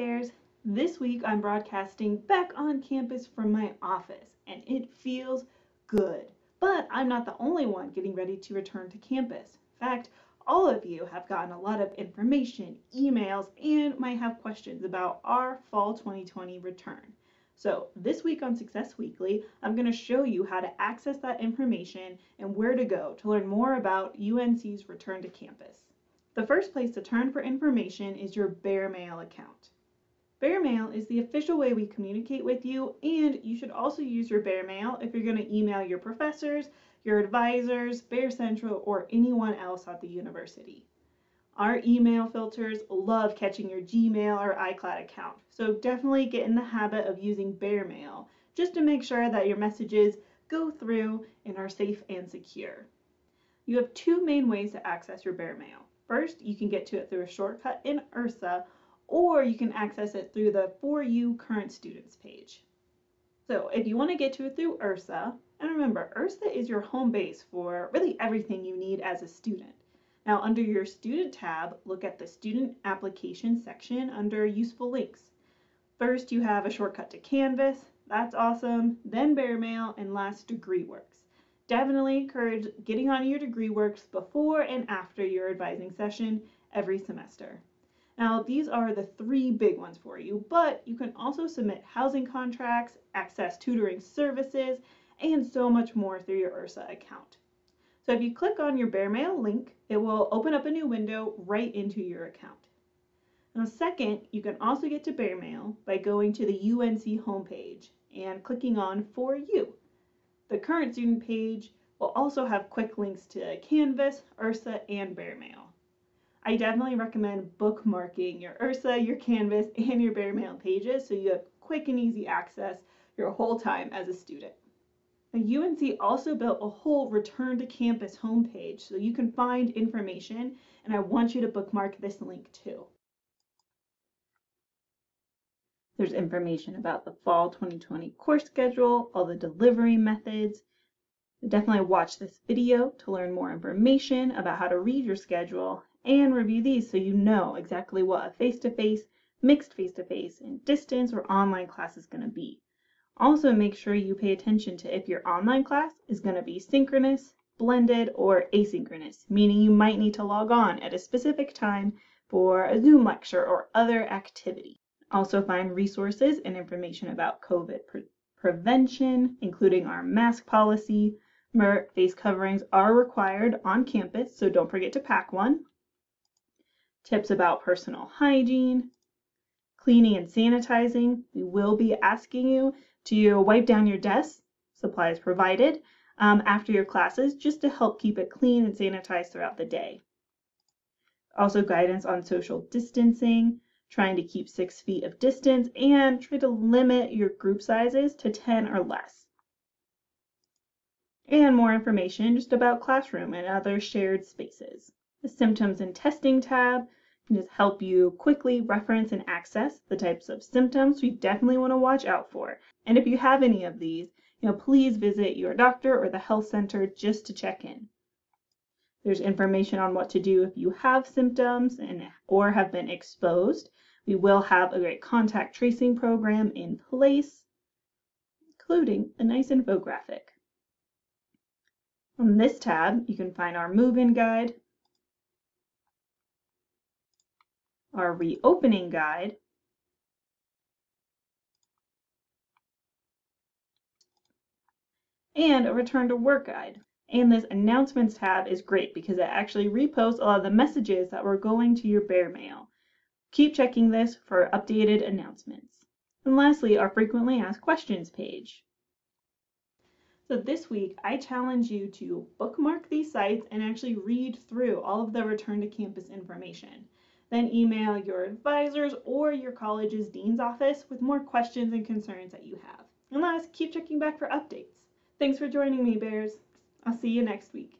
Bears! This week I'm broadcasting back on campus from my office, and it feels good. But I'm not the only one getting ready to return to campus. In fact, all of you have gotten a lot of information, emails, and might have questions about our fall 2020 return. So, this week on Success Weekly, I'm going to show you how to access that information and where to go to learn more about UNC's return to campus. The first place to turn for information is your Bear Mail account. Bear Mail is the official way we communicate with you, and you should also use your Bear Mail if you're going to email your professors, your advisors, Bear Central, or anyone else at the university. Our email filters love catching your Gmail or iCloud account, so definitely get in the habit of using Bear Mail just to make sure that your messages go through and are safe and secure. You have two main ways to access your Bear Mail. First, you can get to it through a shortcut in Ursa or you can access it through the For You Current Students page. So if you want to get to it through Ursa, and remember, Ursa is your home base for really everything you need as a student. Now under your student tab, look at the student application section under useful links. First you have a shortcut to Canvas, that's awesome, then Bear Mail, and last DegreeWorks. Definitely encourage getting on your DegreeWorks before and after your advising session every semester. Now, these are the three big ones for you, but you can also submit housing contracts, access tutoring services, and so much more through your URSA account. So if you click on your Bear Mail link, it will open up a new window right into your account. Now, second, you can also get to Bear Mail by going to the UNC homepage and clicking on For You. The current student page will also have quick links to Canvas, URSA, and Bear Mail. I definitely recommend bookmarking your Ursa, your Canvas, and your Bear Mail pages so you have quick and easy access your whole time as a student. Now, UNC also built a whole return to campus homepage so you can find information, and I want you to bookmark this link too. There's information about the fall 2020 course schedule, all the delivery methods. Definitely watch this video to learn more information about how to read your schedule and review these so you know exactly what a face-to-face, mixed face-to-face, and distance or online class is going to be. Also make sure you pay attention to if your online class is going to be synchronous, blended, or asynchronous, meaning you might need to log on at a specific time for a Zoom lecture or other activity. Also find resources and information about COVID pre prevention, including our mask policy. Remember, face coverings are required on campus, so don't forget to pack one tips about personal hygiene, cleaning and sanitizing. We will be asking you to wipe down your desk, supplies provided, um, after your classes just to help keep it clean and sanitized throughout the day. Also guidance on social distancing, trying to keep six feet of distance, and try to limit your group sizes to 10 or less. And more information just about classroom and other shared spaces. The symptoms and testing tab can just help you quickly reference and access the types of symptoms we definitely want to watch out for. And if you have any of these, you know, please visit your doctor or the health center just to check in. There's information on what to do if you have symptoms and or have been exposed. We will have a great contact tracing program in place, including a nice infographic. On this tab, you can find our move-in guide, our reopening guide, and a return to work guide. And this announcements tab is great because it actually reposts a lot of the messages that were going to your bear mail. Keep checking this for updated announcements. And lastly, our frequently asked questions page. So this week, I challenge you to bookmark these sites and actually read through all of the return to campus information. Then email your advisors or your college's dean's office with more questions and concerns that you have. And last, keep checking back for updates. Thanks for joining me, Bears. I'll see you next week.